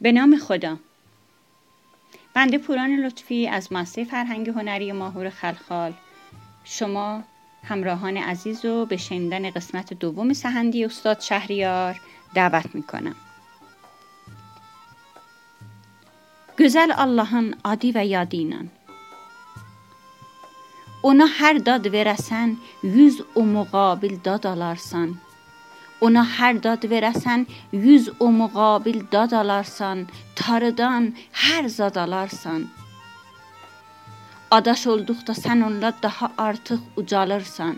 به نام خدا. بنده پوران لطفی از ماسه فرهنگ هنری ماهور خلخال. شما همراهان عزیز رو به شنیدن قسمت دوم سهندی استاد شهریار دعوت می‌کنم. Gözəl Allahın və yadı ilə Ona hər dad verəsən, yüz o müqabil dad alarsan. Ona hər dad verəsən, yüz o müqabil dad alarsan, tarıdan hər zad alarsan. Adaş olduqda sən onunla daha artıq ucalırsan.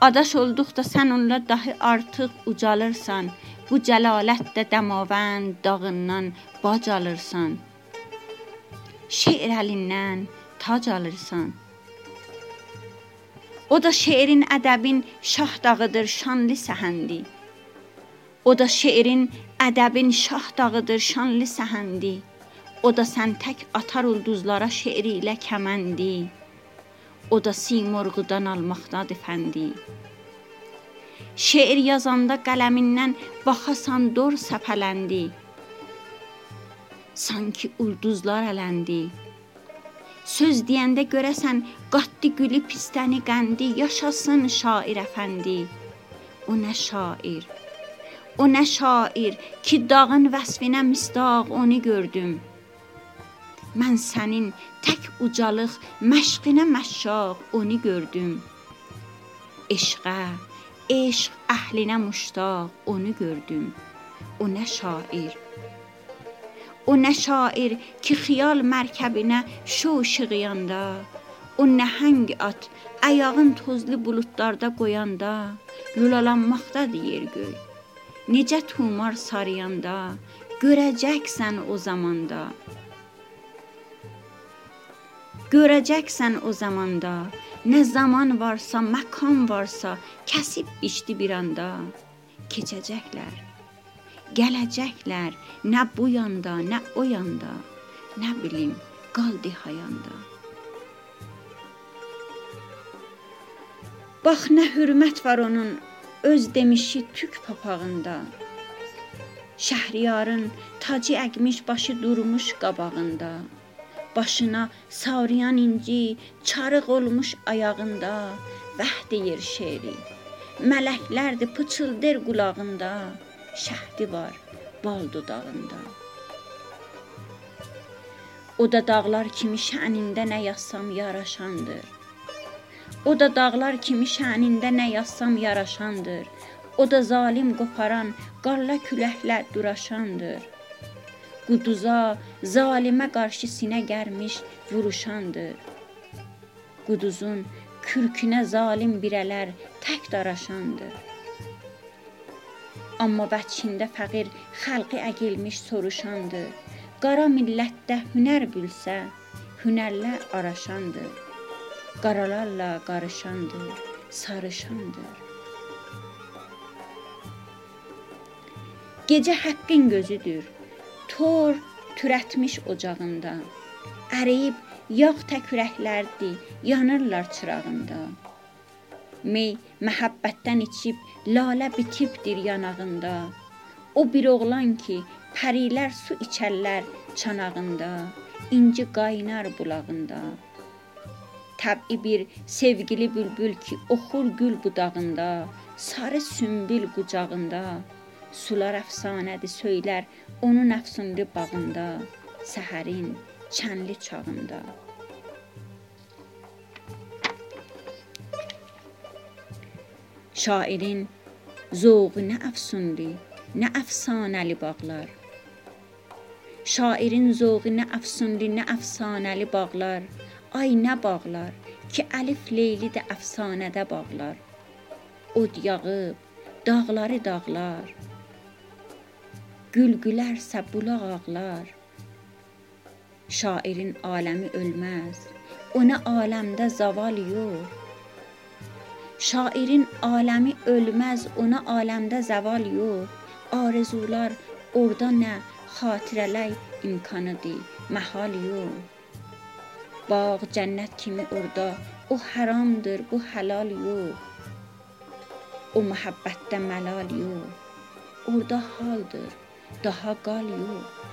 Adaş olduqda sən onunla daha artıq ucalırsan. Bu cəlalətdə dəmavənd dağından bac alırsan. Şeir əlindən tac alırsan. O da şeirin, ədəbin şah dağıdır, şanlı səhəndi. O da şeirin, ədəbin şah dağıdır, şanlı səhəndi. O da sən tək atar ulduzlara şeiri ilə kəməndi. O da simurğudan almaqdadır fəndi. Şeir yazanda qələmindən baxasan dor səpələndi. Sanki ulduzlar ələndi. Söz deyəndə görəsən qatdı gülü pistəni qəndi, yaşasın şair əfəndi. O nə şair. O nə şair ki dağın vəsfinə misdaq onu gördüm. Mən sənin tək ucalıq məşqinə məşşaq onu gördüm. Eşqə, eşq əhlinə muştaq onu gördüm. O nə şair. Nə şair ki xiyal mərkəbinə şo işığıyanda, o nəhəng at ayağın tozlu buludlarda qoyanda, lulalanmaqdadır yer göy. Necə tumar sarıyanda, görəcəksən o zamanda. Görəcəksən o zamanda Nə zaman varsa, məkan varsa, kəsib biçdi bir anda. Keçəcəklər. Gələcəklər. Nə bu yanda, nə o yanda. Nə bilim, qaldı hayanda. Bax nə hörmət var onun öz demişi tük papağında. Şəhriyarın tacı əgmiş başı durmuş qabağında başına sarıyan inci çarıq olmuş ayağında vəh deyir şeiri. Mələklərdir pıçıldır qulağında, şəhdi var bal dodağında. O da dağlar kimi şənində nə yazsam yaraşandır. O da dağlar kimi şənində nə yazsam yaraşandır. O da zalim qoparan qarla küləklə duraşandır Quduza, zalimə qarşı sinə gərmiş vuruşandır. Quduzun kürkünə zalim birələr tək daraşandır. Amma vəçində fəqir xalqı əgilmiş soruşandır. Qara millətdə hünər bilsə, hünərlə araşandır. Qaralarla qarışandır, sarışandır. Gecə haqqın gözüdür. tor türətmiş ocağında. Əriyib yağ təkürəklərdi, yanırlar çırağında. Mey məhəbbətdən içib lalə bitibdir yanağında. O bir oğlan ki, pərilər su içərlər çanağında, inci qaynar bulağında. Təbii bir sevgili bülbül ki, oxur gül budağında, sarı sümbül qucağında. Sular əfsanədir söylər onun əfsunlu bağında, səhərin çənli çağında. Şairin zövqü nə əfsunlu, nə əfsanəli bağlar. Şairin zövqü nə əfsunlu, nə əfsanəli bağlar. Ay nə bağlar ki, əlif leyli də əfsanədə bağlar. Od yağıb, dağları dağlar. Gül gülərsə bulaq ağlar. Şairin aləmi ölməz. Ona aləmdə zaval yox. Şairin aləmi ölməz, ona aləmdə zaval yox. Arzular orada nə xatirələr imkanıdır, məhal yox. Bağ cənnət kimi orada, o haramdır, bu halal yox. O məhəbbətdə məlal yox. Orada haldır, daha qal yox.